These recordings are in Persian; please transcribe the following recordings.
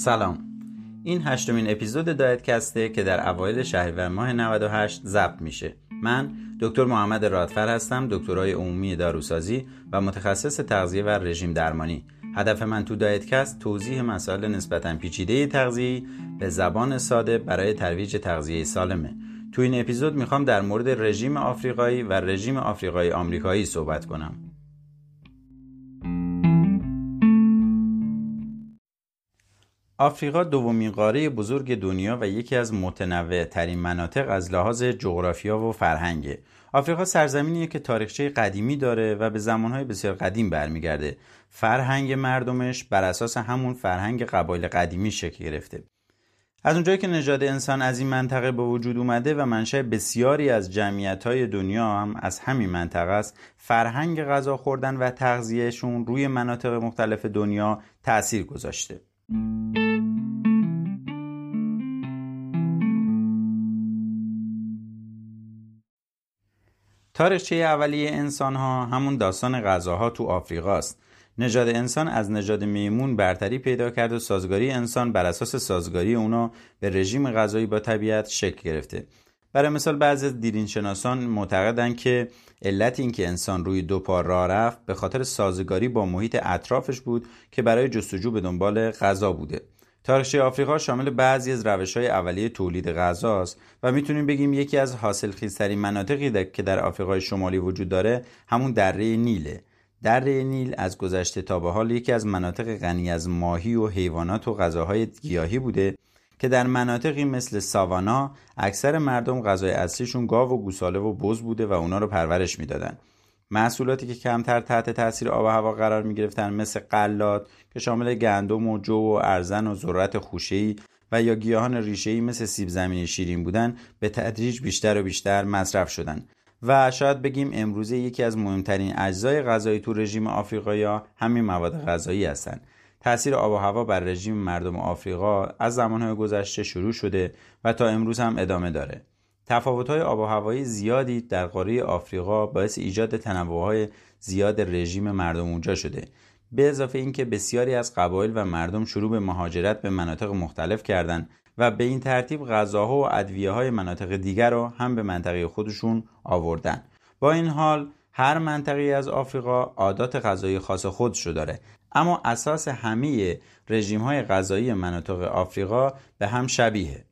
سلام. این هشتمین اپیزود دایتکسته که در اوایل شهریور ماه 98 ضبط میشه. من دکتر محمد رادفر هستم دکترای عمومی داروسازی و متخصص تغذیه و رژیم درمانی. هدف من تو دایتکست توضیح مسائل نسبتا پیچیده تغذیه به زبان ساده برای ترویج تغذیه سالمه. تو این اپیزود می‌خوام در مورد رژیم آفریقایی و رژیم آفریقایی آمریکایی صحبت کنم. آفریقا دومین قاره بزرگ دنیا و یکی از متنوع ترین مناطق از لحاظ جغرافیا و فرهنگه. آفریقا سرزمینیه که تاریخچه قدیمی داره و به زمانهای بسیار قدیم برمیگرده. فرهنگ مردمش بر اساس همون فرهنگ قبایل قدیمی شکل گرفته. از اونجایی که نژاد انسان از این منطقه به وجود اومده و منشأ بسیاری از جمعیت های دنیا هم از همین منطقه است فرهنگ غذا خوردن و تغذیهشون روی مناطق مختلف دنیا تأثیر گذاشته تاریخچه اولیه انسان ها همون داستان غذاها تو آفریقا است. نژاد انسان از نژاد میمون برتری پیدا کرد و سازگاری انسان بر اساس سازگاری اونا به رژیم غذایی با طبیعت شکل گرفته. برای مثال بعضی از دیرین شناسان معتقدند که علت اینکه انسان روی دو پا راه رفت به خاطر سازگاری با محیط اطرافش بود که برای جستجو به دنبال غذا بوده. تاریخچه آفریقا شامل بعضی از روش های اولیه تولید غذاست و می‌تونیم بگیم یکی از حاصلخیزترین مناطقی که در آفریقای شمالی وجود داره همون دره نیله. دره نیل از گذشته تا به حال یکی از مناطق غنی از ماهی و حیوانات و غذاهای گیاهی بوده که در مناطقی مثل ساوانا اکثر مردم غذای اصلیشون گاو و گوساله و بز بوده و اونا رو پرورش می‌دادن. محصولاتی که کمتر تحت تاثیر آب و هوا قرار می گرفتن مثل قلات که شامل گندم و جو و ارزن و ذرت خوشه‌ای و یا گیاهان ریشه‌ای مثل سیب زمینی شیرین بودن به تدریج بیشتر و بیشتر مصرف شدن. و شاید بگیم امروزه یکی از مهمترین اجزای غذایی تو رژیم آفریقایی همین مواد غذایی هستند تاثیر آب و هوا بر رژیم مردم آفریقا از زمانهای گذشته شروع شده و تا امروز هم ادامه داره. تفاوت‌های آب و هوایی زیادی در قاره آفریقا باعث ایجاد تنوع‌های زیاد رژیم مردم اونجا شده. به اضافه اینکه بسیاری از قبایل و مردم شروع به مهاجرت به مناطق مختلف کردند و به این ترتیب غذاها و ادویه های مناطق دیگر رو هم به منطقه خودشون آوردن. با این حال هر منطقه از آفریقا عادات غذایی خاص خودش رو داره. اما اساس همه رژیم های غذایی مناطق آفریقا به هم شبیه.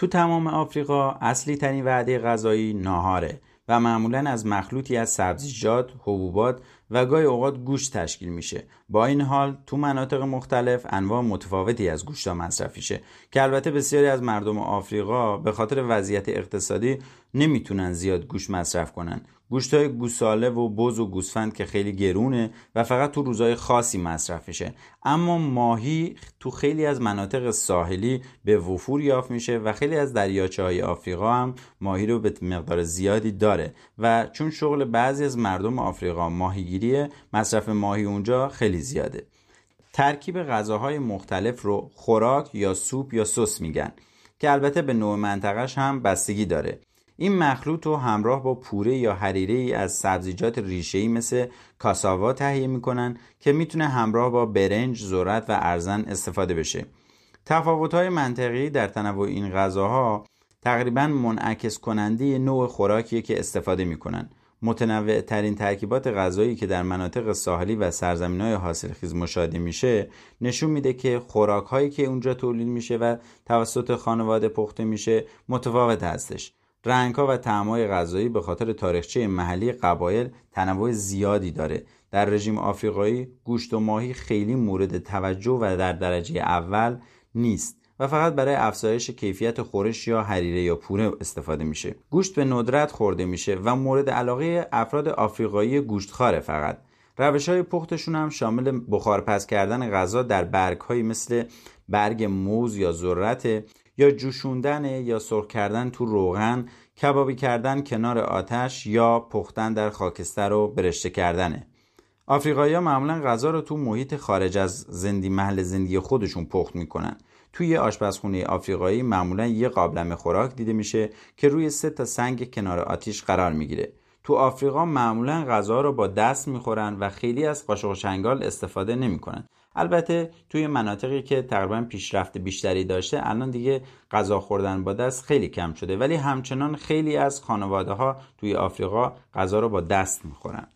تو تمام آفریقا اصلی ترین وعده غذایی ناهاره و معمولا از مخلوطی از سبزیجات، حبوبات و گاهی اوقات گوشت تشکیل میشه. با این حال تو مناطق مختلف انواع متفاوتی از گوشت مصرف میشه که البته بسیاری از مردم آفریقا به خاطر وضعیت اقتصادی نمی‌تونن زیاد گوشت مصرف کنن. گوشت های گوساله و بز و گوسفند که خیلی گرونه و فقط تو روزهای خاصی مصرف میشه اما ماهی تو خیلی از مناطق ساحلی به وفور یافت میشه و خیلی از دریاچه های آفریقا هم ماهی رو به مقدار زیادی داره و چون شغل بعضی از مردم آفریقا ماهیگیریه مصرف ماهی اونجا خیلی زیاده ترکیب غذاهای مختلف رو خوراک یا سوپ یا سس میگن که البته به نوع منطقهش هم بستگی داره این مخلوط رو همراه با پوره یا حریره ای از سبزیجات ریشه‌ای مثل کاساوا تهیه می‌کنن که می‌تونه همراه با برنج، ذرت و ارزن استفاده بشه. تفاوت‌های منطقی در تنوع این غذاها تقریبا منعکس کننده نوع خوراکیه که استفاده می‌کنن. متنوع ترین ترکیبات غذایی که در مناطق ساحلی و سرزمین های حاصلخیز مشاهده میشه نشون میده که خوراک هایی که اونجا تولید میشه و توسط خانواده پخته میشه متفاوت هستش. رنگها و طعمهای غذایی به خاطر تاریخچه محلی قبایل تنوع زیادی داره. در رژیم آفریقایی گوشت و ماهی خیلی مورد توجه و در درجه اول نیست. و فقط برای افزایش کیفیت خورش یا حریره یا پوره استفاده میشه. گوشت به ندرت خورده میشه و مورد علاقه افراد آفریقایی گوشتخواره فقط. روش های پختشون هم شامل بخارپز کردن غذا در برگ مثل برگ موز یا ذرت یا جوشوندن یا سرخ کردن تو روغن کبابی کردن کنار آتش یا پختن در خاکستر و برشته کردنه. آفریقایی ها معمولا غذا رو تو محیط خارج از زندی محل زندگی خودشون پخت می‌کنن. توی آشپزخونه آفریقایی معمولا یه قابلمه خوراک دیده میشه که روی سه تا سنگ کنار آتیش قرار می‌گیره. تو آفریقا معمولا غذا رو با دست می‌خورن و خیلی از قاشق و چنگال استفاده نمی‌کنن. البته توی مناطقی که تقریبا پیشرفت بیشتری داشته الان دیگه غذا خوردن با دست خیلی کم شده. ولی همچنان خیلی از خانواده ها توی آفریقا غذا رو با دست می‌خورن.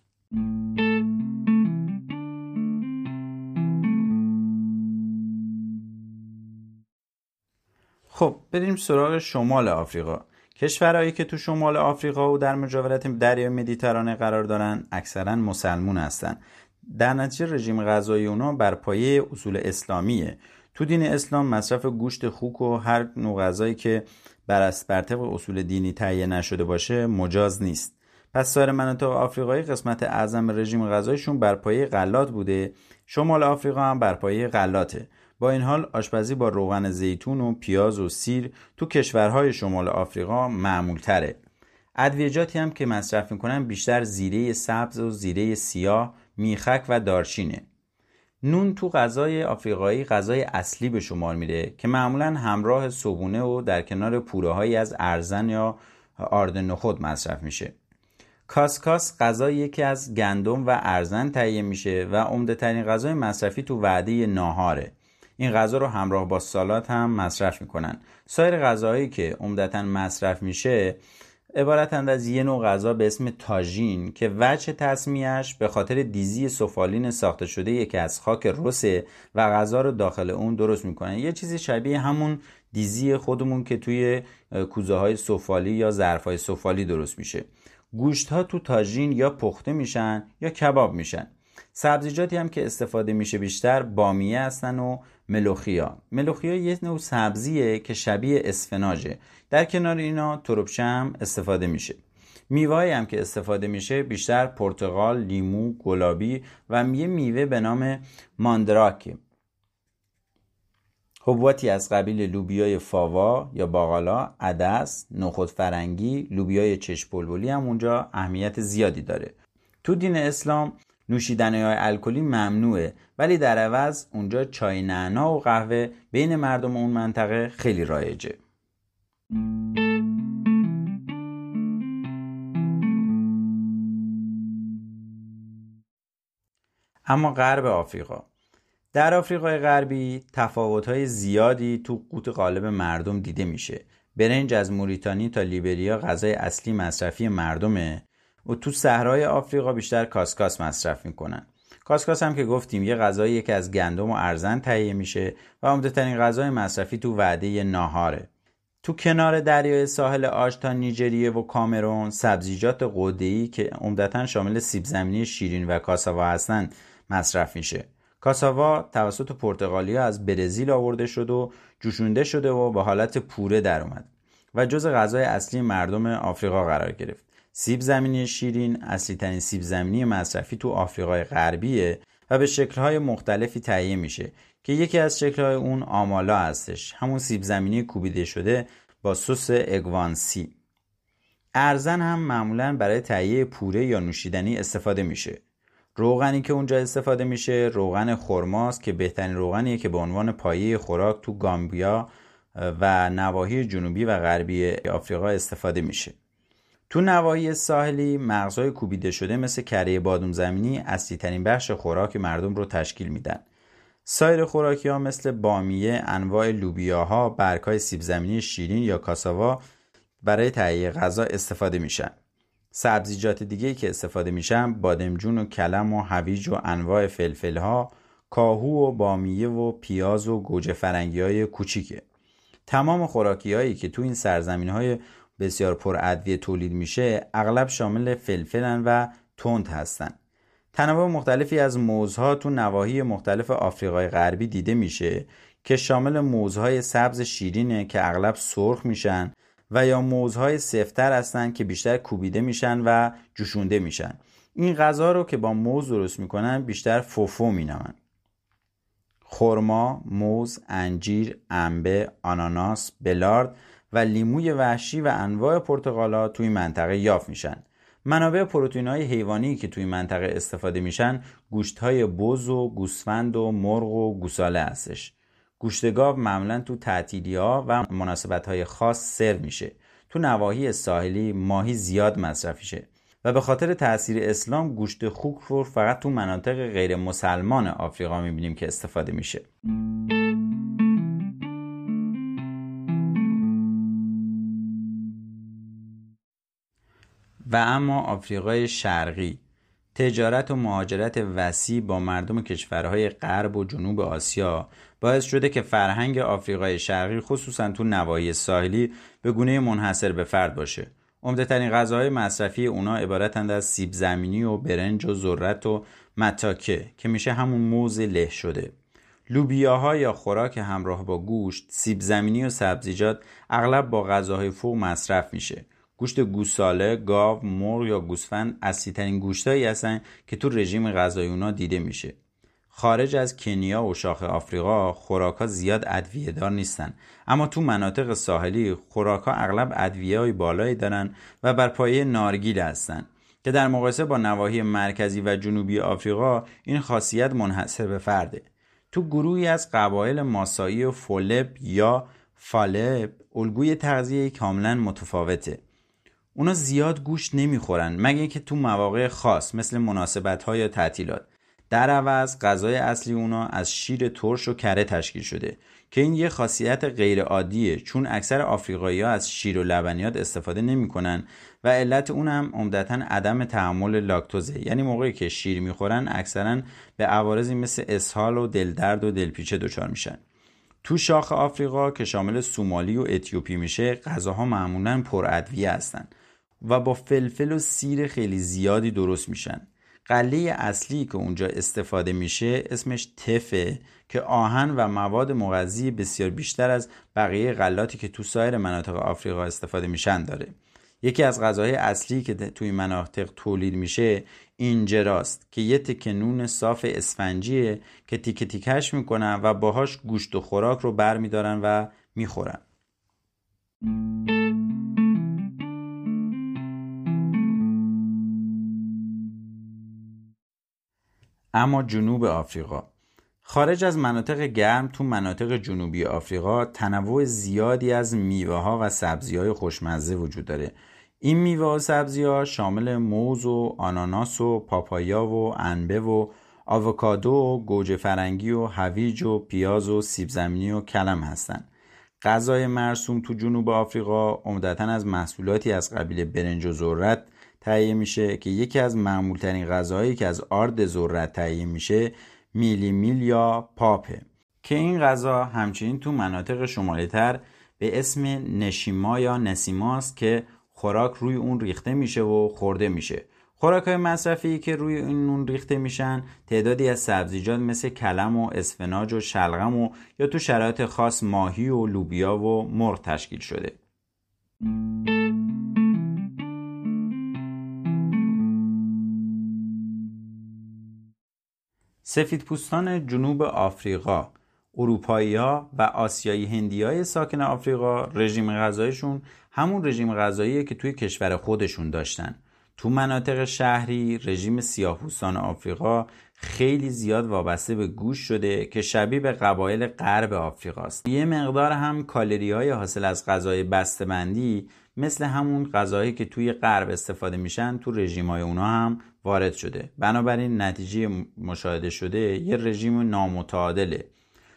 خب بریم سراغ شمال آفریقا. کشورهایی که تو شمال آفریقا و در مجاورت دریای مدیترانه قرار دارن اکثرا مسلمون هستن. در نتیجه رژیم غذایی اونا بر پایه اصول اسلامیه. تو دین اسلام مصرف گوشت خوک و هر نوع غذایی که بر طبق اصول دینی تهیه نشده باشه مجاز نیست. پس سایر مناطق آفریقایی قسمت اعظم رژیم غذایشون بر پایه غلات بوده. شمال آفریقا هم بر پایه غلاته. با این حال آشپزی با روغن زیتون و پیاز و سیر تو کشورهای شمال آفریقا معمول تره ادویجاتی هم که مصرف می‌کنن بیشتر زیره سبز و زیره سیاه میخک و دارچینه. نون تو غذای آفریقایی غذای اصلی به شمار میره که معمولا همراه صبونه و در کنار پوره از ارزن یا آرد نخود مصرف میشه. کاسکاس غذایی که از گندم و ارزن تهیه میشه و عمده ترین غذای مصرفی تو وعده ناهاره. این غذا رو همراه با سالات هم مصرف می‌کنن. سایر غذاهایی که عمدتا مصرف میشه عبارتند از یه نوع غذا به اسم تاژین که وجه تصمیهش به خاطر دیزی سفالین ساخته شده که از خاک رسه و غذا رو داخل اون درست می‌کنن یه چیزی شبیه همون دیزی خودمون که توی کوزه های سفالی یا ظرف های سفالی درست میشه. گوشت ها تو تاژین یا پخته میشن یا کباب میشن. سبزیجاتی هم که استفاده میشه بیشتر بامیه هستن و ملوخیا. ملوخیا یه نوع سبزیه که شبیه اسفناجه. در کنار اینا تربچه هم استفاده میشه. میوهایی هم که استفاده میشه بیشتر پرتقال، لیمو، گلابی و یه میوه به نام ماندراک. حبواتی از قبیل لوبیای فاوا یا باقالا، عدس، نخود فرنگی، لوبیای چشم بلبلی هم اونجا اهمیت زیادی داره. تو دین اسلام نوشیدنی های الکلی ممنوعه ولی در عوض اونجا چای نعنا و قهوه بین مردم اون منطقه خیلی رایجه. اما غرب آفریقا. در آفریقای غربی تفاوت‌های زیادی تو قوت غالب مردم دیده میشه. برنج از موریتانی تا لیبریا غذای اصلی مصرفی مردمه. و تو صحرای آفریقا بیشتر کاسکاس مصرف می‌کنن. کاسکاس هم که گفتیم یه غذایی که از گندم و ارزن تهیه میشه و عمدهترین غذای مصرفی تو وعده ناهاره. تو کنار دریای ساحل آج تا نیجریه و کامرون سبزیجات قوده‌ای که عمدتا شامل سیب زمینی شیرین و کاساوا هستن مصرف میشه. کاساوا توسط پرتغالیا از برزیل آورده شد و جوشونده شده و به حالت پوره در اومد و جز غذای اصلی مردم آفریقا قرار گرفت. سیب زمینی شیرین اصلی ترین سیب زمینی مصرفی تو آفریقای غربیه و به شکلهای مختلفی تهیه میشه که یکی از شکلهای اون آمالا هستش. همون سیب زمینی کوبیده شده با سس اگوانسی ارزن هم معمولا برای تهیه پوره یا نوشیدنی استفاده میشه. روغنی که اونجا استفاده میشه روغن خرماست که بهترین روغنیه که به عنوان پایه خوراک تو گامبیا و نواحی جنوبی و غربی آفریقا استفاده میشه. تو نواحی ساحلی مغزهای کوبیده شده مثل کره بادوم زمینی اصلی ترین بخش خوراک مردم رو تشکیل میدن. سایر خوراکی ها مثل بامیه، انواع لوبیاها، برگهای سیب زمینی شیرین یا کاساوا برای تهیه غذا استفاده میشن. سبزیجات دیگه که استفاده میشن بادمجون و کلم و هویج و انواع فلفل ها، کاهو و بامیه و پیاز و گوجه فرنگی های کوچیکه. تمام خوراکی هایی که تو این سرزمین های بسیار پر ادویه تولید میشه اغلب شامل فلفلن و تند هستن. تنوع مختلفی از موزها تو نواحی مختلف آفریقای غربی دیده میشه که شامل موزهای سبز شیرینه که اغلب سرخ میشن و یا موزهای سفتر هستن که بیشتر کوبیده میشن و جوشونده میشن. این غذا رو که با موز درست می‌کنن بیشتر فوفو مینامن. خرما، موز، انجیر، انبه، آناناس، بلارد و لیموی وحشی و انواع پرتقالا توی منطقه یافت میشن. منابع پروتئین های حیوانی که توی منطقه استفاده میشن گوشت های بز و گوسفند و مرغ و گوساله هستش. گوشت گاو معمولا تو تعطیلی ها و مناسبت های خاص سرو میشه. تو نواحی ساحلی ماهی زیاد مصرف میشه و به خاطر تاثیر اسلام گوشت خوک رو فقط تو مناطق غیر مسلمان آفریقا می‌بینیم که استفاده میشه. و اما آفریقای شرقی. تجارت و مهاجرت وسیع با مردم کشورهای غرب و جنوب آسیا باعث شده که فرهنگ آفریقای شرقی خصوصا تو نواحی ساحلی به گونه منحصر به فرد باشه. عمدهترین غذاهای مصرفی اونا عبارتند از سیب زمینی و برنج و ذرت و متاکه که میشه همون موز له شده. لوبیاها یا خوراک همراه با گوشت، سیب زمینی و سبزیجات اغلب با غذاهای فوق مصرف میشه. گوشت گوساله، گاو، مرغ یا گوسفند اصلی ترین گوشتهایی هستن که تو رژیم غذایی اونا دیده میشه. خارج از کنیا و شاخ آفریقا خوراکا زیاد ادویه دار نیستن. اما تو مناطق ساحلی خوراکا اغلب ادویه های بالایی دارن و بر پایه نارگیل هستن که در مقایسه با نواحی مرکزی و جنوبی آفریقا این خاصیت منحصر به فرده. تو گروهی از قبایل ماسایی و فولب یا فالب الگوی تغذیه کاملا متفاوته. اونا زیاد گوشت نمی‌خورن مگه اینکه تو مواقع خاص مثل مناسبت ها یا تعطیلات. در عوض غذای اصلی اونا از شیر ترش و کره تشکیل شده که این یه خاصیت غیر عادیه چون اکثر آفریقایی ها از شیر و لبنیات استفاده نمی‌کنن و علت اون هم عمدتا عدم تحمل لاکتوزه یعنی موقعی که شیر می‌خورن اکثرا به عوارضی مثل اسهال و دلدرد و دلپیچه دچار میشن. تو شاخ آفریقا که شامل سومالی و اتیوپی میشه غذاها معمولا پر ادویه هستن. و با فلفل و سیر خیلی زیادی درست میشن. قله اصلی که اونجا استفاده میشه اسمش تفه که آهن و مواد مغذی بسیار بیشتر از بقیه غلاتی که تو سایر مناطق آفریقا استفاده میشن داره. یکی از غذاهای اصلی که توی مناطق تولید میشه اینجراست که یه تکه نون صاف اسفنجیه که تیکه تیکش می‌کنن و باهاش گوشت و خوراک رو برمیدارن و می‌خورن. اما جنوب آفریقا خارج از مناطق گرم تو مناطق جنوبی آفریقا تنوع زیادی از میوه ها و سبزی های خوشمزه وجود داره این میوه و سبزی ها شامل موز و آناناس و پاپایا و انبه و آووکادو و گوجه فرنگی و هویج و پیاز و سیب زمینی و کلم هستند. غذای مرسوم تو جنوب آفریقا عمدتا از محصولاتی از قبیل برنج و ذرت تهیه میشه که یکی از معمولترین غذاهایی که از آرد ذرت تهیه میشه میلی میل یا پاپه. که این غذا همچنین تو مناطق شمالی تر به اسم نشیما یا نسیماست که خوراک روی اون ریخته میشه و خورده میشه. خوراک های مصرفی که روی این نون ریخته میشن تعدادی از سبزیجات مثل کلم و اسفناج و شلغم و یا تو شرایط خاص ماهی و لوبیا و مرغ تشکیل شده. سفیدپوستان جنوب آفریقا اروپایی ها و آسیایی هندی های ساکن آفریقا رژیم غذایشون همون رژیم غذاییه که توی کشور خودشون داشتن. تو مناطق شهری رژیم سیاهپوستان آفریقا خیلی زیاد وابسته به گوش شده که شبیه به قبایل غرب آفریقاست. یه مقدار هم کالری های حاصل از غذای بسته‌بندی مثل همون غذایی که توی غرب استفاده میشن تو رژیم های اونا هم وارد شده. بنابراین نتیجه مشاهده شده یه رژیم نامتعادله.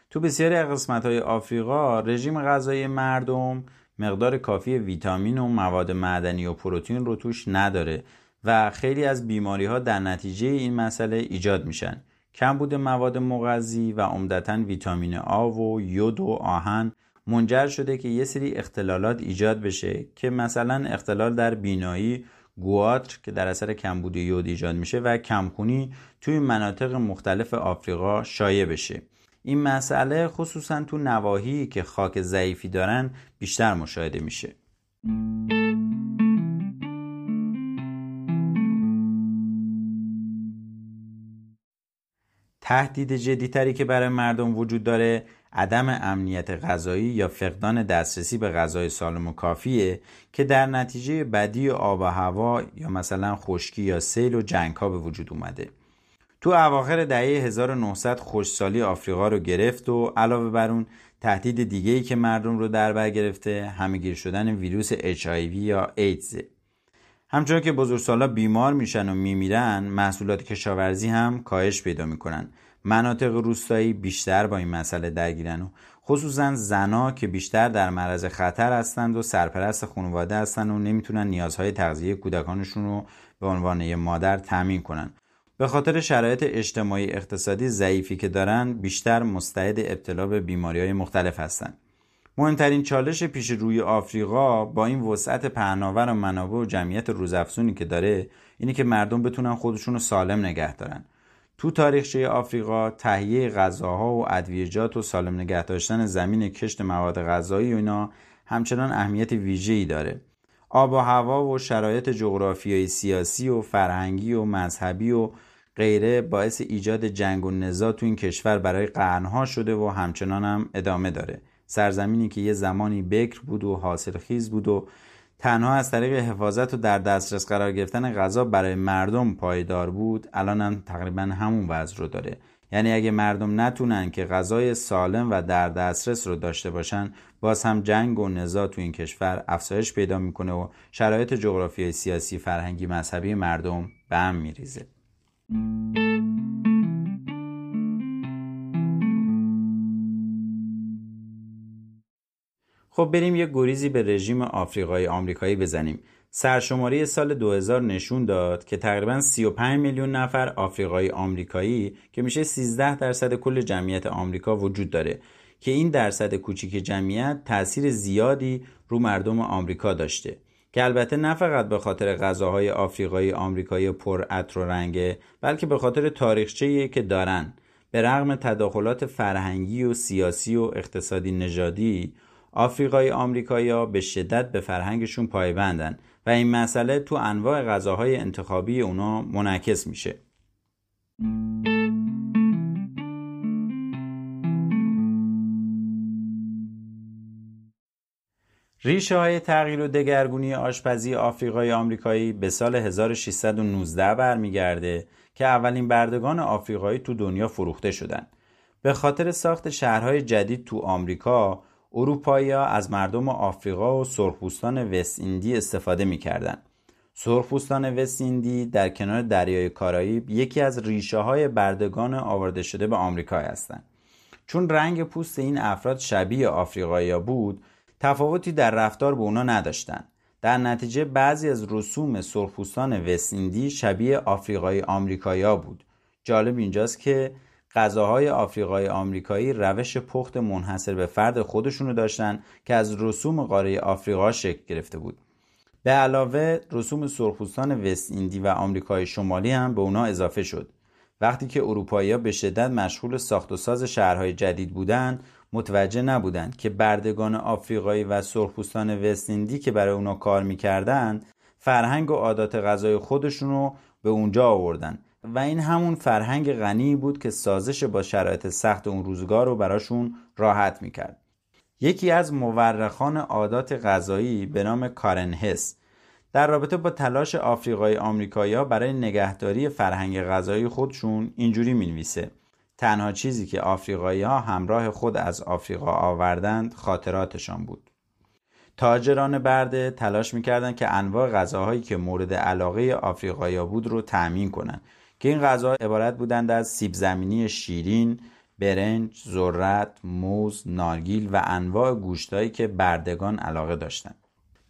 تو بسیاری قسمت های آفریقا رژیم غذایی مردم مقدار کافی ویتامین و مواد معدنی و پروتئین رو توش نداره و خیلی از بیماری ها در نتیجه این مسئله ایجاد میشن. کمبود مواد مغذی و عمدتا ویتامین آ و یود و آهن منجر شده که یه سری اختلالات ایجاد بشه که مثلا اختلال در بینایی گواتر که در اثر کمبود یود ایجاد میشه و کمخونی توی مناطق مختلف آفریقا شایع بشه. این مسئله خصوصا تو نواحی که خاک ضعیفی دارن بیشتر مشاهده میشه. تهدید جدیتری که برای مردم وجود داره عدم امنیت غذایی یا فقدان دسترسی به غذای سالم و کافیه که در نتیجه بدی آب و هوا یا مثلا خشکی یا سیل و جنگ ها به وجود اومده. تو اواخر دهه 1900 خوشسالی آفریقا رو گرفت و علاوه بر اون تهدید دیگه ای که مردم رو در بر گرفته همهگیر شدن ویروس HIV یا ایدز همچنان که بزرگسالا بیمار میشن و میمیرن محصولات کشاورزی هم کاهش پیدا می‌کنن. مناطق روستایی بیشتر با این مسئله درگیرن و خصوصا زنا که بیشتر در معرض خطر هستند و سرپرست خانواده هستند و نمی‌تونن نیازهای تغذیه کودکانشون رو به عنوان یه مادر تامین کنن. به خاطر شرایط اجتماعی اقتصادی ضعیفی که دارن بیشتر مستعد ابتلا به بیماری های مختلف هستند مهمترین چالش پیش روی آفریقا با این وسعت پهناور و منابع و جمعیت روزافزونی که داره اینه که مردم بتونن خودشون رو سالم نگه دارن. تو تاریخچه آفریقا تهیه غذاها و ادویجات و سالم نگه داشتن زمین کشت مواد غذایی و اینا همچنان اهمیت ویژه‌ای داره. آب و هوا و شرایط جغرافیایی سیاسی و فرهنگی و مذهبی و غیره باعث ایجاد جنگ و نزاع تو این کشور برای قرنها شده و همچنان هم ادامه داره. سرزمینی که یه زمانی بکر بود و حاصل خیز بود و تنها از طریق حفاظت و در دسترس قرار گرفتن غذا برای مردم پایدار بود الان هم تقریبا همون وضع رو داره. یعنی اگه مردم نتونن که غذای سالم و در دسترس رو داشته باشن باز هم جنگ و نزاع تو این کشور افزایش پیدا می‌کنه و شرایط جغرافیایی سیاسی فرهنگی مذهبی مردم به هم میریزه. خب بریم یه گریزی به رژیم آفریقای آمریکایی بزنیم. سرشماری سال 2000 نشون داد که تقریبا 35 میلیون نفر آفریقای آمریکایی که میشه 13 درصد کل جمعیت آمریکا وجود داره که این درصد کوچیک جمعیت تاثیر زیادی رو مردم آمریکا داشته که البته نه فقط به خاطر غذاهای آفریقایی آمریکایی پر عطر و رنگه بلکه به خاطر تاریخچه‌ای که دارن. به رغم تداخلات فرهنگی و سیاسی و اقتصادی نژادی آفریقای آمریکایی به شدت به فرهنگشون پایبندن و این مسئله تو انواع غذاهای انتخابی اونا منعکس میشه. ریشه های تغییر و دگرگونی آشپزی آفریقای آمریکایی به سال 1619 برمیگرده که اولین بردگان آفریقایی تو دنیا فروخته شدن. به خاطر ساخت شهرهای جدید تو آمریکا اروپایی از مردم آفریقا و سرخپوستان وست ایندی استفاده می‌کردند. سرخپوستان وست ایندی در کنار دریای کارائیب یکی از ریشه های بردگان آورده شده به آمریکا هستند. چون رنگ پوست این افراد شبیه آفریقایی بود، تفاوتی در رفتار به اونا نداشتند. در نتیجه بعضی از رسوم سرخپوستان وست ایندی شبیه آفریقای آمریکایا بود. جالب اینجاست که غذاهای آفریقای آمریکایی روش پخت منحصر به فرد خودشونو داشتن که از رسوم قاره آفریقا شکل گرفته بود. به علاوه رسوم سرخپوستان وست ایندی و آمریکای شمالی هم به اونا اضافه شد. وقتی که اروپایی‌ها به شدت مشغول ساخت و ساز شهرهای جدید بودند متوجه نبودند که بردگان آفریقایی و سرخپوستان وست ایندی که برای اونا کار می‌کردند فرهنگ و عادات غذای خودشونو به اونجا آوردن. و این همون فرهنگ غنی بود که سازش با شرایط سخت اون روزگار رو براشون راحت می‌کرد. یکی از مورخان عادات غذایی به نام کارن هس در رابطه با تلاش آفریقای آمریکایی برای نگهداری فرهنگ غذایی خودشون اینجوری می‌نویسه. تنها چیزی که آفریقایی ها همراه خود از آفریقا آوردند خاطراتشان بود. تاجران برده تلاش می‌کردند که انواع غذاهایی که مورد علاقه آفریقایی بود رو تأمین کنند. که این غذا عبارت بودند از سیب زمینی شیرین، برنج، ذرت، موز، نارگیل و انواع گوشتهایی که بردگان علاقه داشتند.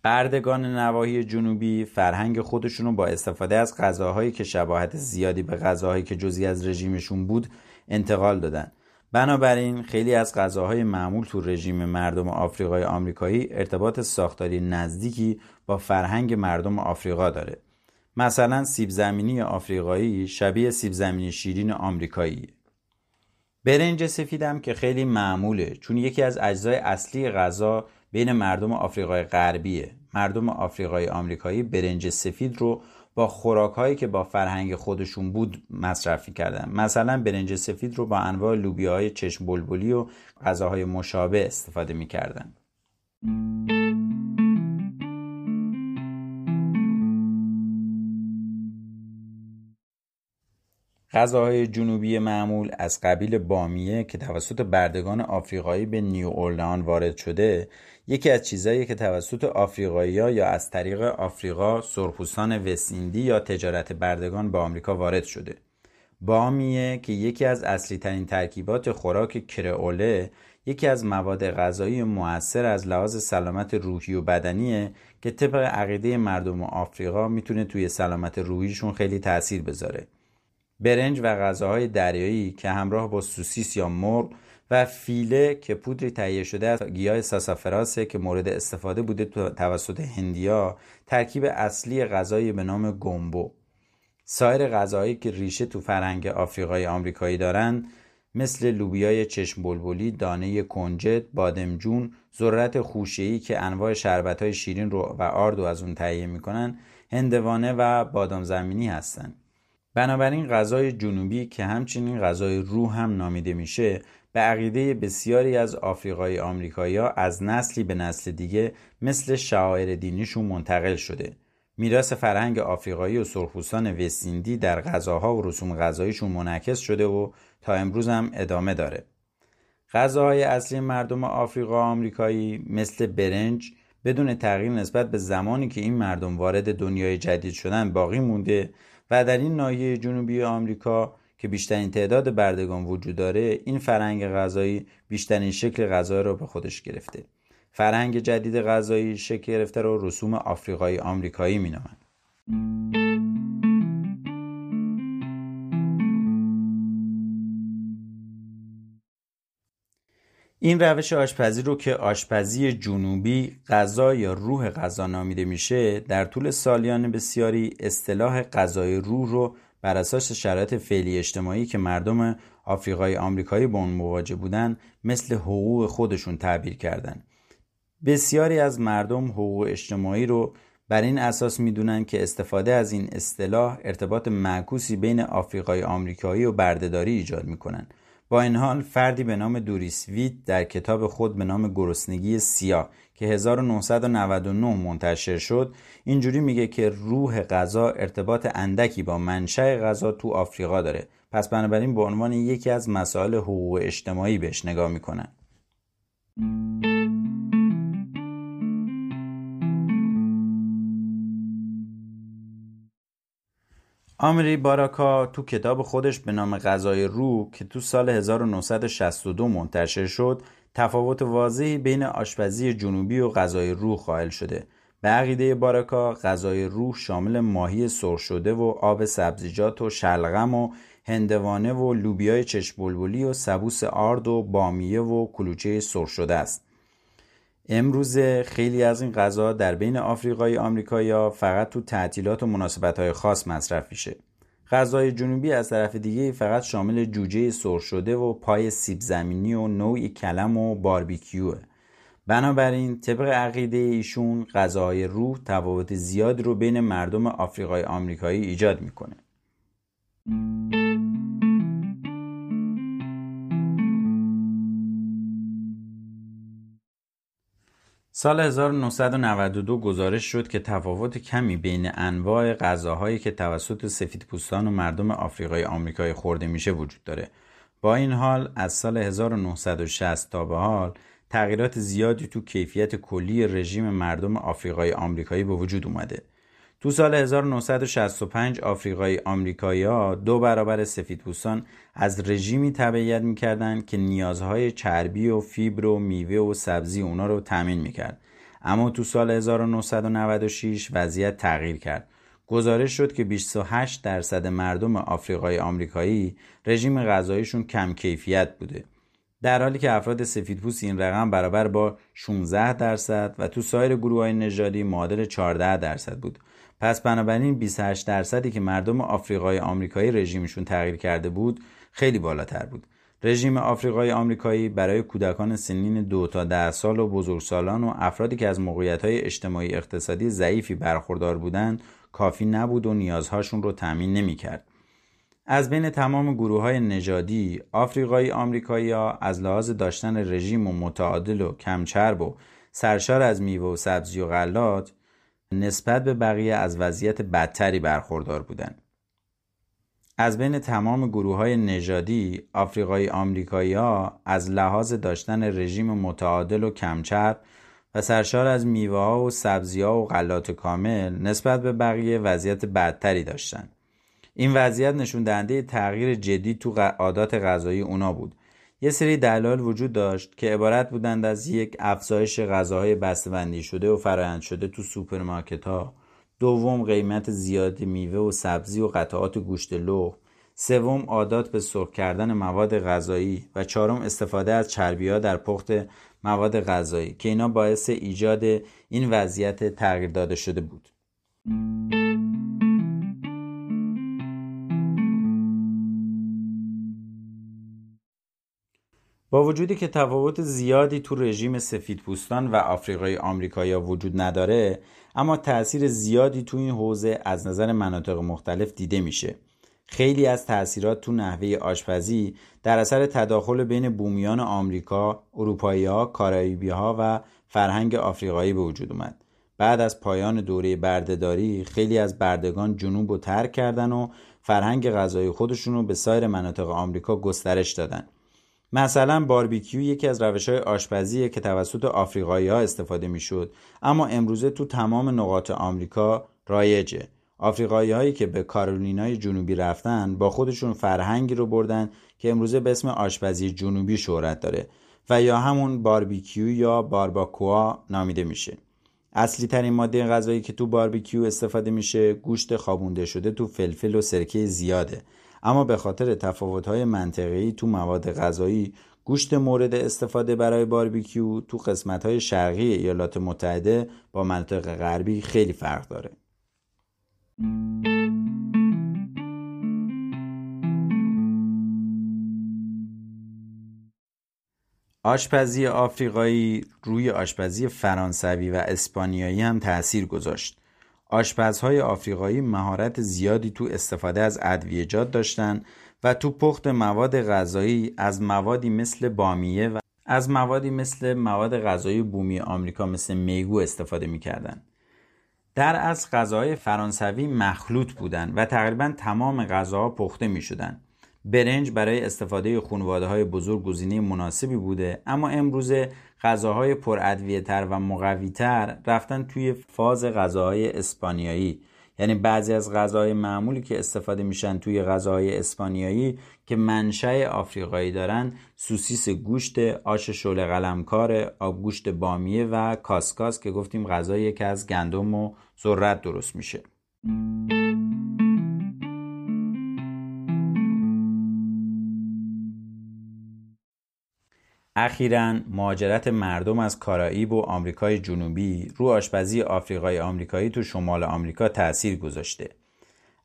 بردگان نواحی جنوبی فرهنگ خودشونو با استفاده از غذاهایی که شباهت زیادی به غذاهایی که جزی از رژیمشون بود انتقال دادن. بنابراین خیلی از غذاهای معمول تو رژیم مردم آفریقای آمریکایی ارتباط ساختاری نزدیکی با فرهنگ مردم آفریقا داره. مثلا سیب زمینی آفریقایی شبیه سیب زمینی شیرین آمریکایی. برنج سفیدم که خیلی معموله چون یکی از اجزای اصلی غذا بین مردم آفریقای غربیه. مردم آفریقای آمریکایی برنج سفید رو با خوراکهایی که با فرهنگ خودشون بود مصرف کردن مثلا برنج سفید رو با انواع لوبیاهای چشم بلبلی و غذاهای مشابه استفاده می‌کردن. غذاهای جنوبی معمول از قبیل بامیه که توسط بردگان آفریقایی به نیو اورلان وارد شده یکی از چیزهایی که توسط آفریقایی یا از طریق آفریقا سرخپوستان وسیندی یا تجارت بردگان به آمریکا وارد شده. بامیه که یکی از اصلی ترین ترکیبات خوراک کرئوله یکی از مواد غذایی موثر از لحاظ سلامت روحی و بدنیه که طبق عقیده مردم آفریقا می‌تونه توی سلامت روحیشون خیلی تاثیر بذاره. برنج و غذاهای دریایی که همراه با سوسیس یا مرغ و فیله که پودری تهیه شده از گیاه ساسافراسه که مورد استفاده بوده توسط هندیا ترکیب اصلی غذایی به نام گومبو سایر غذاهایی که ریشه تو فرهنگ آفریقای آمریکایی دارن مثل لوبیای چشم بلبلی، دانه کنجد، بادمجون، ذرت خوشه‌ای که انواع شربت‌های شیرین رو و آرد از اون تهیه می‌کنن، هندوانه و بادام زمینی هستند. بنابراین غذای جنوبی که همچنین غذای روح هم نامیده میشه به عقیده بسیاری از آفریقای آمریکایی از نسلی به نسل دیگه مثل شعائر دینیشون منتقل شده. میراث فرهنگ آفریقایی و سرخپوستان وستیندی در غذاها و رسوم غذاییشون منعکس شده و تا امروز هم ادامه داره. غذاهای اصلی مردم آفریقا آمریکایی مثل برنج بدون تغییر نسبت به زمانی که این مردم وارد دنیای جدید شدن باقی مونده و در این ناحیه جنوبی آمریکا که بیشترین تعداد بردگان وجود داره این فرهنگ غذایی بیشترین شکل غذا را به خودش گرفته. فرهنگ جدید غذایی شکل گرفته رو رسوم آفریقایی آمریکایی مینامند. این روش آشپزی رو که آشپزی جنوبی غذا یا روح غذا نامیده میشه در طول سالیان بسیاری اصطلاح غذای روح رو بر اساس شرایط فعلی اجتماعی که مردم آفریقای آمریکایی با اون مواجه بودن مثل حقوق خودشون تعبیر کردن. بسیاری از مردم حقوق اجتماعی رو بر این اساس می‌دونن که استفاده از این اصطلاح ارتباط معکوسی بین آفریقای آمریکایی و بردهداری ایجاد می‌کنن. با این حال فردی به نام دوریس وید در کتاب خود به نام گرسنگی سیاه که 1999 منتشر شد اینجوری میگه که روح غذا ارتباط اندکی با منشأ غذا تو آفریقا داره. پس بنابراین به عنوان یکی از مسائل حقوق اجتماعی بهش نگاه می‌کنن. آمری باراکا تو کتاب خودش به نام غذای روح که تو سال 1962 منتشر شد تفاوت واضحی بین آشپزی جنوبی و غذای روح قائل شده. به عقیده باراکا غذای روح شامل ماهی سرخ شده و آب سبزیجات و شلغم و هندوانه و لوبیای چشم و سبوس آرد و بامیه و کلوچه سرخ شده است. امروزه خیلی از این غذا در بین آفریقای آمریکایی فقط تو تعطیلات و مناسبت خاص مصرف میشه. غذای جنوبی از طرف دیگه فقط شامل جوجه سرخ شده و پای سیب زمینی و نوعی کلم و باربیکیوه. بنابراین طبق عقیده ایشون غذاهای روح تفاوت زیاد رو بین مردم آفریقای آمریکایی ایجاد می‌کنه. سال 1992 گزارش شد که تفاوت کمی بین انواع غذاهایی که توسط سفیدپوستان و مردم آفریقای آمریکایی خورده میشه وجود داره. با این حال از سال 1960 تا به حال تغییرات زیادی تو کیفیت کلی رژیم مردم آفریقای آمریکایی به وجود اومده. تو سال 1965 آفریقای آمریکایی ها دو برابر سفیدپوستان از رژیمی تبعیت می‌کردند که نیازهای چربی و فیبر و میوه و سبزی اونا رو تامین می‌کرد. اما تو سال 1996 وضعیت تغییر کرد. گزارش شد که 28 درصد مردم آفریقای آمریکایی رژیم غذاییشون کم کیفیت بوده. در حالی که افراد سفیدپوست این رقم برابر با 16 درصد و تو سایر گروه های نژادی معادل 14 درصد بود. پس بنابراین 28 درصدی که مردم آفریقای آمریکایی رژیمشون تغییر کرده بود خیلی بالاتر بود رژیم آفریقای آمریکایی برای کودکان سنین دو تا ده سال و بزرگسالان و افرادی که از موقعیت های اجتماعی اقتصادی ضعیفی برخوردار بودند کافی نبود و نیازهاشون رو تأمین نمی‌کرد. از بین تمام گروه های نژادی آفریقای آمریکایی ها از لحاظ داشتن رژیم و متعادل و کمچرب و سرشار از میوه و سبزی و غلات نسبت به بقیه از وضعیت بدتری برخوردار بودند. از بین تمام گروه های نژادی آفریقایی آمریکایی ها از لحاظ داشتن رژیم متعادل و کمچرب و سرشار از میوه ها و سبزی ها و غلات کامل نسبت به بقیه وضعیت بدتری داشتند. این وضعیت نشون دهنده تغییر جدی تو عادات غذایی اونا بود. یه سری دلایل وجود داشت که عبارت بودند از یک افزایش غذاهای بسته‌بندی شده و فرآیند شده تو سوپرمارکت ها دوم قیمت زیاد میوه و سبزی و قطعات گوشت لخم سوم عادات به سرخ کردن مواد غذایی. و چهارم استفاده از چربی ها در پخت مواد غذایی که اینا باعث ایجاد این وضعیت تغییر داده شده بود. با وجودی که تفاوت زیادی تو رژیم سفیدپوستان و آفریقای آمریکایی وجود نداره اما تاثیر زیادی تو این حوزه از نظر مناطق مختلف دیده میشه خیلی از تاثیرات تو نحوه آشپزی در اثر تداخل بین بومیان آمریکا، اروپایی ها، و فرهنگ آفریقایی به وجود اومد. بعد از پایان دوره بردهداری خیلی از بردگان جنوب رو ترک کردن و فرهنگ غذای خودشون رو به سایر مناطق آمریکا گسترش دادن. مثلا باربیکیو یکی از روش های آشپزیه که توسط آفریقایی ها استفاده می‌شد اما امروزه تو تمام نقاط آمریکا رایجه. آفریقایی هایی که به کارولینای جنوبی رفتن با خودشون فرهنگی رو بردن که امروزه به اسم آشپزی جنوبی شهرت داره و یا همون باربیکیو یا بارباکوا نامیده میشه. اصلی ترین ماده غذایی که تو باربیکیو استفاده میشه گوشت خوابونده شده تو فلفل و سرکه زیاده. اما به خاطر تفاوت‌های منطقه‌ای تو مواد غذایی گوشت مورد استفاده برای باربیکیو تو قسمت‌های شرقی ایالات متحده با منطقه غربی خیلی فرق داره. آشپزی آفریقایی روی آشپزی فرانسوی و اسپانیایی هم تأثیر گذاشت. آشپزهای آفریقایی مهارت زیادی تو استفاده از ادویجات داشتن و تو پخت مواد غذایی از موادی مثل بامیه و از موادی مثل مواد غذایی بومی آمریکا مثل میگو استفاده می‌کردن. در از غذاهای فرانسوی مخلوط بودند و تقریبا تمام غذاها پخته می شدن. برنج برای استفاده خانواده های بزرگ گزینه مناسبی بوده اما امروزه غذاهای پرادویه تر و مقوی تر رفتن توی فاز غذاهای اسپانیایی. یعنی بعضی از غذاهای معمولی که استفاده میشن توی غذاهای اسپانیایی که منشأ آفریقایی دارن سوسیس گوشت آش شل قلمکار آبگوشت بامیه و کاسکاس که گفتیم غذایی که از گندم و ذرت درست میشه. اخیرا مهاجرت مردم از کارائیب و آمریکای جنوبی رو آشپزی آفریقای آمریکایی تو شمال آمریکا تأثیر گذاشته.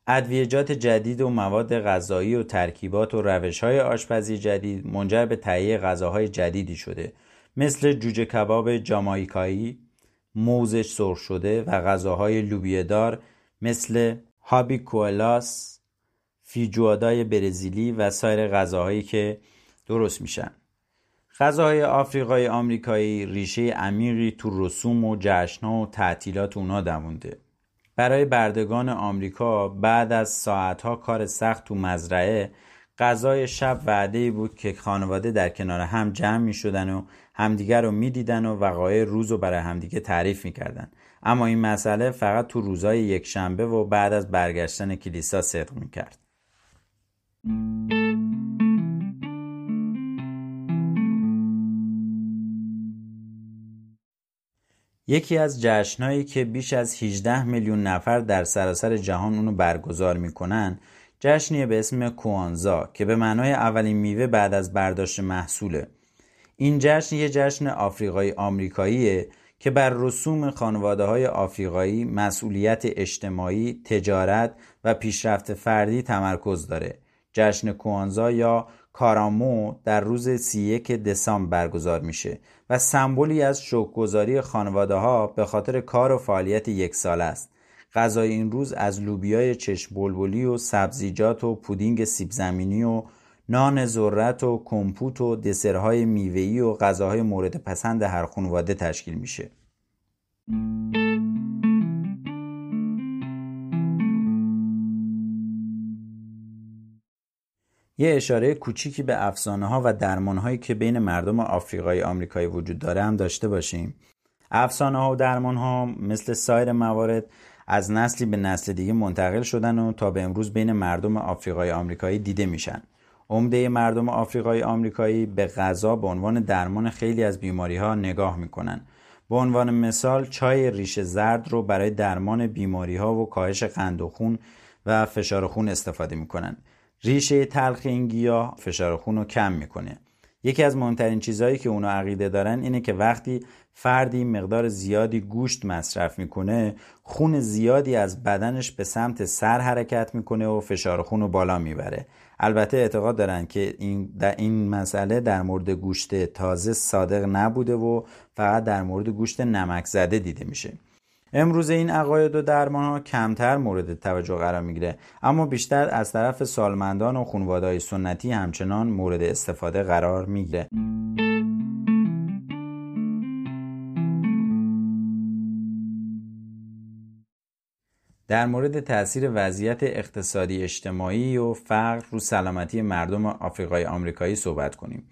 ادویجات جدید و مواد غذایی و ترکیبات و روش های آشپزی جدید منجر به تهیه غذاهای جدیدی شده مثل جوجه کباب جامایکایی، موزش سرخ شده و غذاهای لوبیهدار مثل هابی کولاس، فیجوادای برزیلی و سایر غذاهایی که درست میشن. غذاهای آفریقای آمریکایی ریشه عمیقی تو رسوم و جشنها و تعطیلات اونا دمونده برای بردگان آمریکا بعد از ساعتها کار سخت تو مزرعه غذای شب وعده بود که خانواده در کنار هم جمع می شدن و همدیگر رو می دیدن و وقایع روز رو برای همدیگه تعریف می کردن. اما این مسئله فقط تو روزهای یک شنبه و بعد از برگشتن کلیسا صدق می کرد. یکی از جشنهایی که بیش از 18 میلیون نفر در سراسر جهان اونو برگزار می‌کنن جشنیه به اسم کوانزا که به معنای اولین میوه بعد از برداشت محصوله. این جشن یه جشن آفریقایی آمریکاییه که بر رسوم خانواده های آفریقایی مسئولیت اجتماعی، تجارت و پیشرفت فردی تمرکز داره. جشن کوانزا یا کارامو در روز 31 دسامبر برگزار میشه و سمبولی از شوکگذاری خانواده ها به خاطر کار و فعالیت یک سال است. غذای این روز از لوبیای چشم بلبلی و سبزیجات و پودینگ سیب زمینی و نان ذرت و کمپوت و دسرهای میوه‌ای و غذاهای مورد پسند هر خانواده تشکیل میشه. یه اشاره کوچیکی به افسانه ها و درمان هایی که بین مردم آفریقای آمریکایی وجود داره هم داشته باشیم. افسانه ها و درمان ها مثل سایر موارد از نسلی به نسل دیگه منتقل شدن و تا به امروز بین مردم آفریقای آمریکایی دیده میشن. عمده مردم آفریقای آمریکایی به غذا به عنوان درمان خیلی از بیماری ها نگاه می‌کنن. به عنوان مثال چای ریش زرد رو برای درمان بیماری ها و کاهش قند و خون و فشار خون استفاده می‌کنن. ریشه تلخ این گیاه فشار خون رو کم می‌کنه. یکی از مهمترین چیزهایی که اونا عقیده دارن اینه که وقتی فردی مقدار زیادی گوشت مصرف می‌کنه خون زیادی از بدنش به سمت سر حرکت می‌کنه و فشار خون رو بالا می‌بره. البته اعتقاد دارن که این, در این مسئله در مورد گوشت تازه صادق نبوده و فقط در مورد گوشت نمک زده دیده میشه. امروز این عقاید و درمان ها کمتر مورد توجه قرار می‌گیره اما بیشتر از طرف سالمندان و خانواده‌های سنتی همچنان مورد استفاده قرار می‌گیره در مورد تاثیر وضعیت اقتصادی اجتماعی و فقر رو سلامتی مردم آفریقای آمریکایی صحبت کنیم.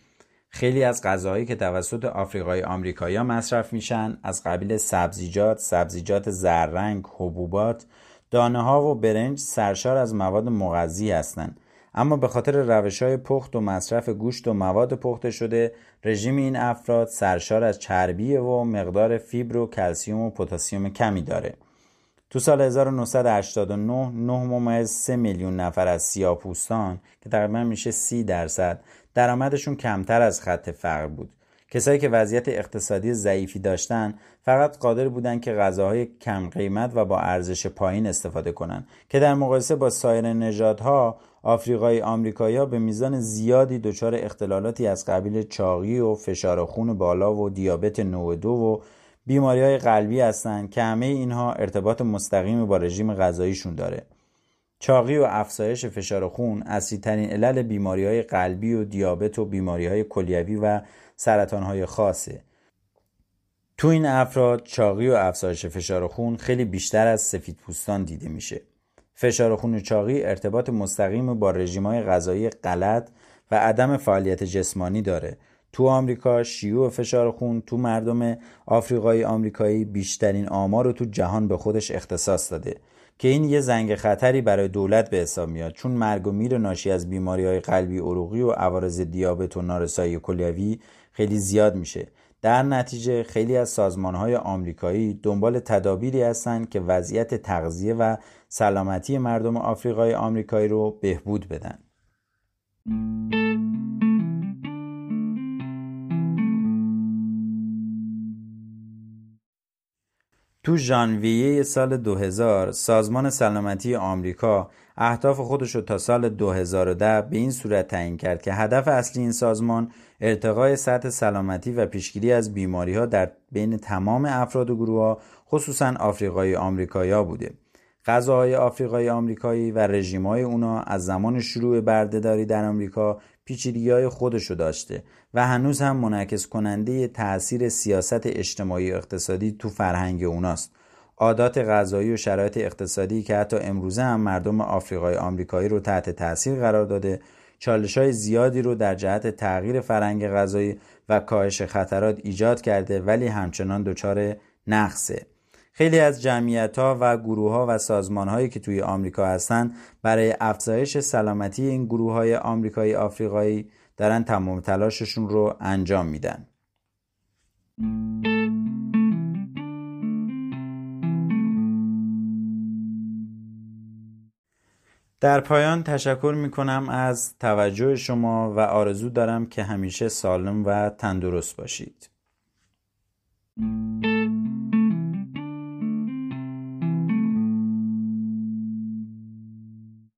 خیلی از غذاهایی که توسط آفریقای آمریکایی مصرف میشن از قبیل سبزیجات، سبزیجات زررنگ، حبوبات، دانه ها و برنج سرشار از مواد مغذی هستند. اما به خاطر روش های پخت و مصرف گوشت و مواد پخته شده رژیم این افراد سرشار از چربی و مقدار فیبر و کلسیوم و پتاسیم کمی داره. تو سال 1989 9 ممیز 3 میلیون نفر از سیاپوستان که تقریبا میشه 30 درصد درآمدشون کمتر از خط فقر بود. کسایی که وضعیت اقتصادی ضعیفی داشتن فقط قادر بودن که غذاهای کم قیمت و با ارزش پایین استفاده کنند که در مقایسه با سایر نژادها آفریقای آمریکایی به میزان زیادی دچار اختلالاتی از قبیل چاقی و فشار خون بالا و دیابت نوع دو و بیماری های قلبی هستند که همه اینها ارتباط مستقیم با رژیم غذاییشون داره. چاقی و افزایش فشار خون اصلیترین علل بیماری های قلبی و دیابت و بیماری های کلیوی و سرطان های خاصه. تو این افراد چاقی و افزایش فشار خون خیلی بیشتر از سفید پوستان دیده میشه. فشار خون و چاقی ارتباط مستقیم با رژیم های غذایی غلط و عدم فعالیت جسمانی داره. تو آمریکا شیوع فشار خون تو مردم آفریقایی آمریکایی بیشترین آمار رو تو جهان به خودش اختصاص داده. که این یه زنگ خطری برای دولت به حساب میاد چون مرگ و میر ناشی از بیماری های قلبی عروقی و عوارض دیابت و نارسایی کلیوی خیلی زیاد میشه در نتیجه خیلی از سازمان های آمریکایی دنبال تدابیری هستند که وضعیت تغذیه و سلامتی مردم آفریقای آمریکایی رو بهبود بدن. تو ژانویه سال 2000 سازمان سلامتی آمریکا اهداف خودش رو تا سال 2010 به این صورت تعیین کرد که هدف اصلی این سازمان ارتقای سطح سلامتی و پیشگیری از بیماری ها در بین تمام افراد و گروه ها خصوصا آفریقای آمریکایی بوده. غذاهای آفریقای آمریکایی و رژیم های اونا از زمان شروع بردهداری در آمریکا پیچیدگی های خودشو داشته و هنوز هم منعکس کننده تاثیر سیاست اجتماعی و اقتصادی تو فرهنگ اوناست. عادات غذایی و شرایط اقتصادی که حتی امروزه هم مردم آفریقای آمریکایی رو تحت تاثیر قرار داده چالش های زیادی رو در جهت تغییر فرهنگ غذایی و کاهش خطرات ایجاد کرده ولی همچنان دچار نقصه. خیلی از جمعیت ها و گروه ها و سازمان هایی که توی آمریکا هستن برای افزایش سلامتی این گروه های آمریکایی آفریقایی دارن تمام تلاششون رو انجام میدن در پایان تشکر می کنم از توجه شما و آرزو دارم که همیشه سالم و تندرست باشید.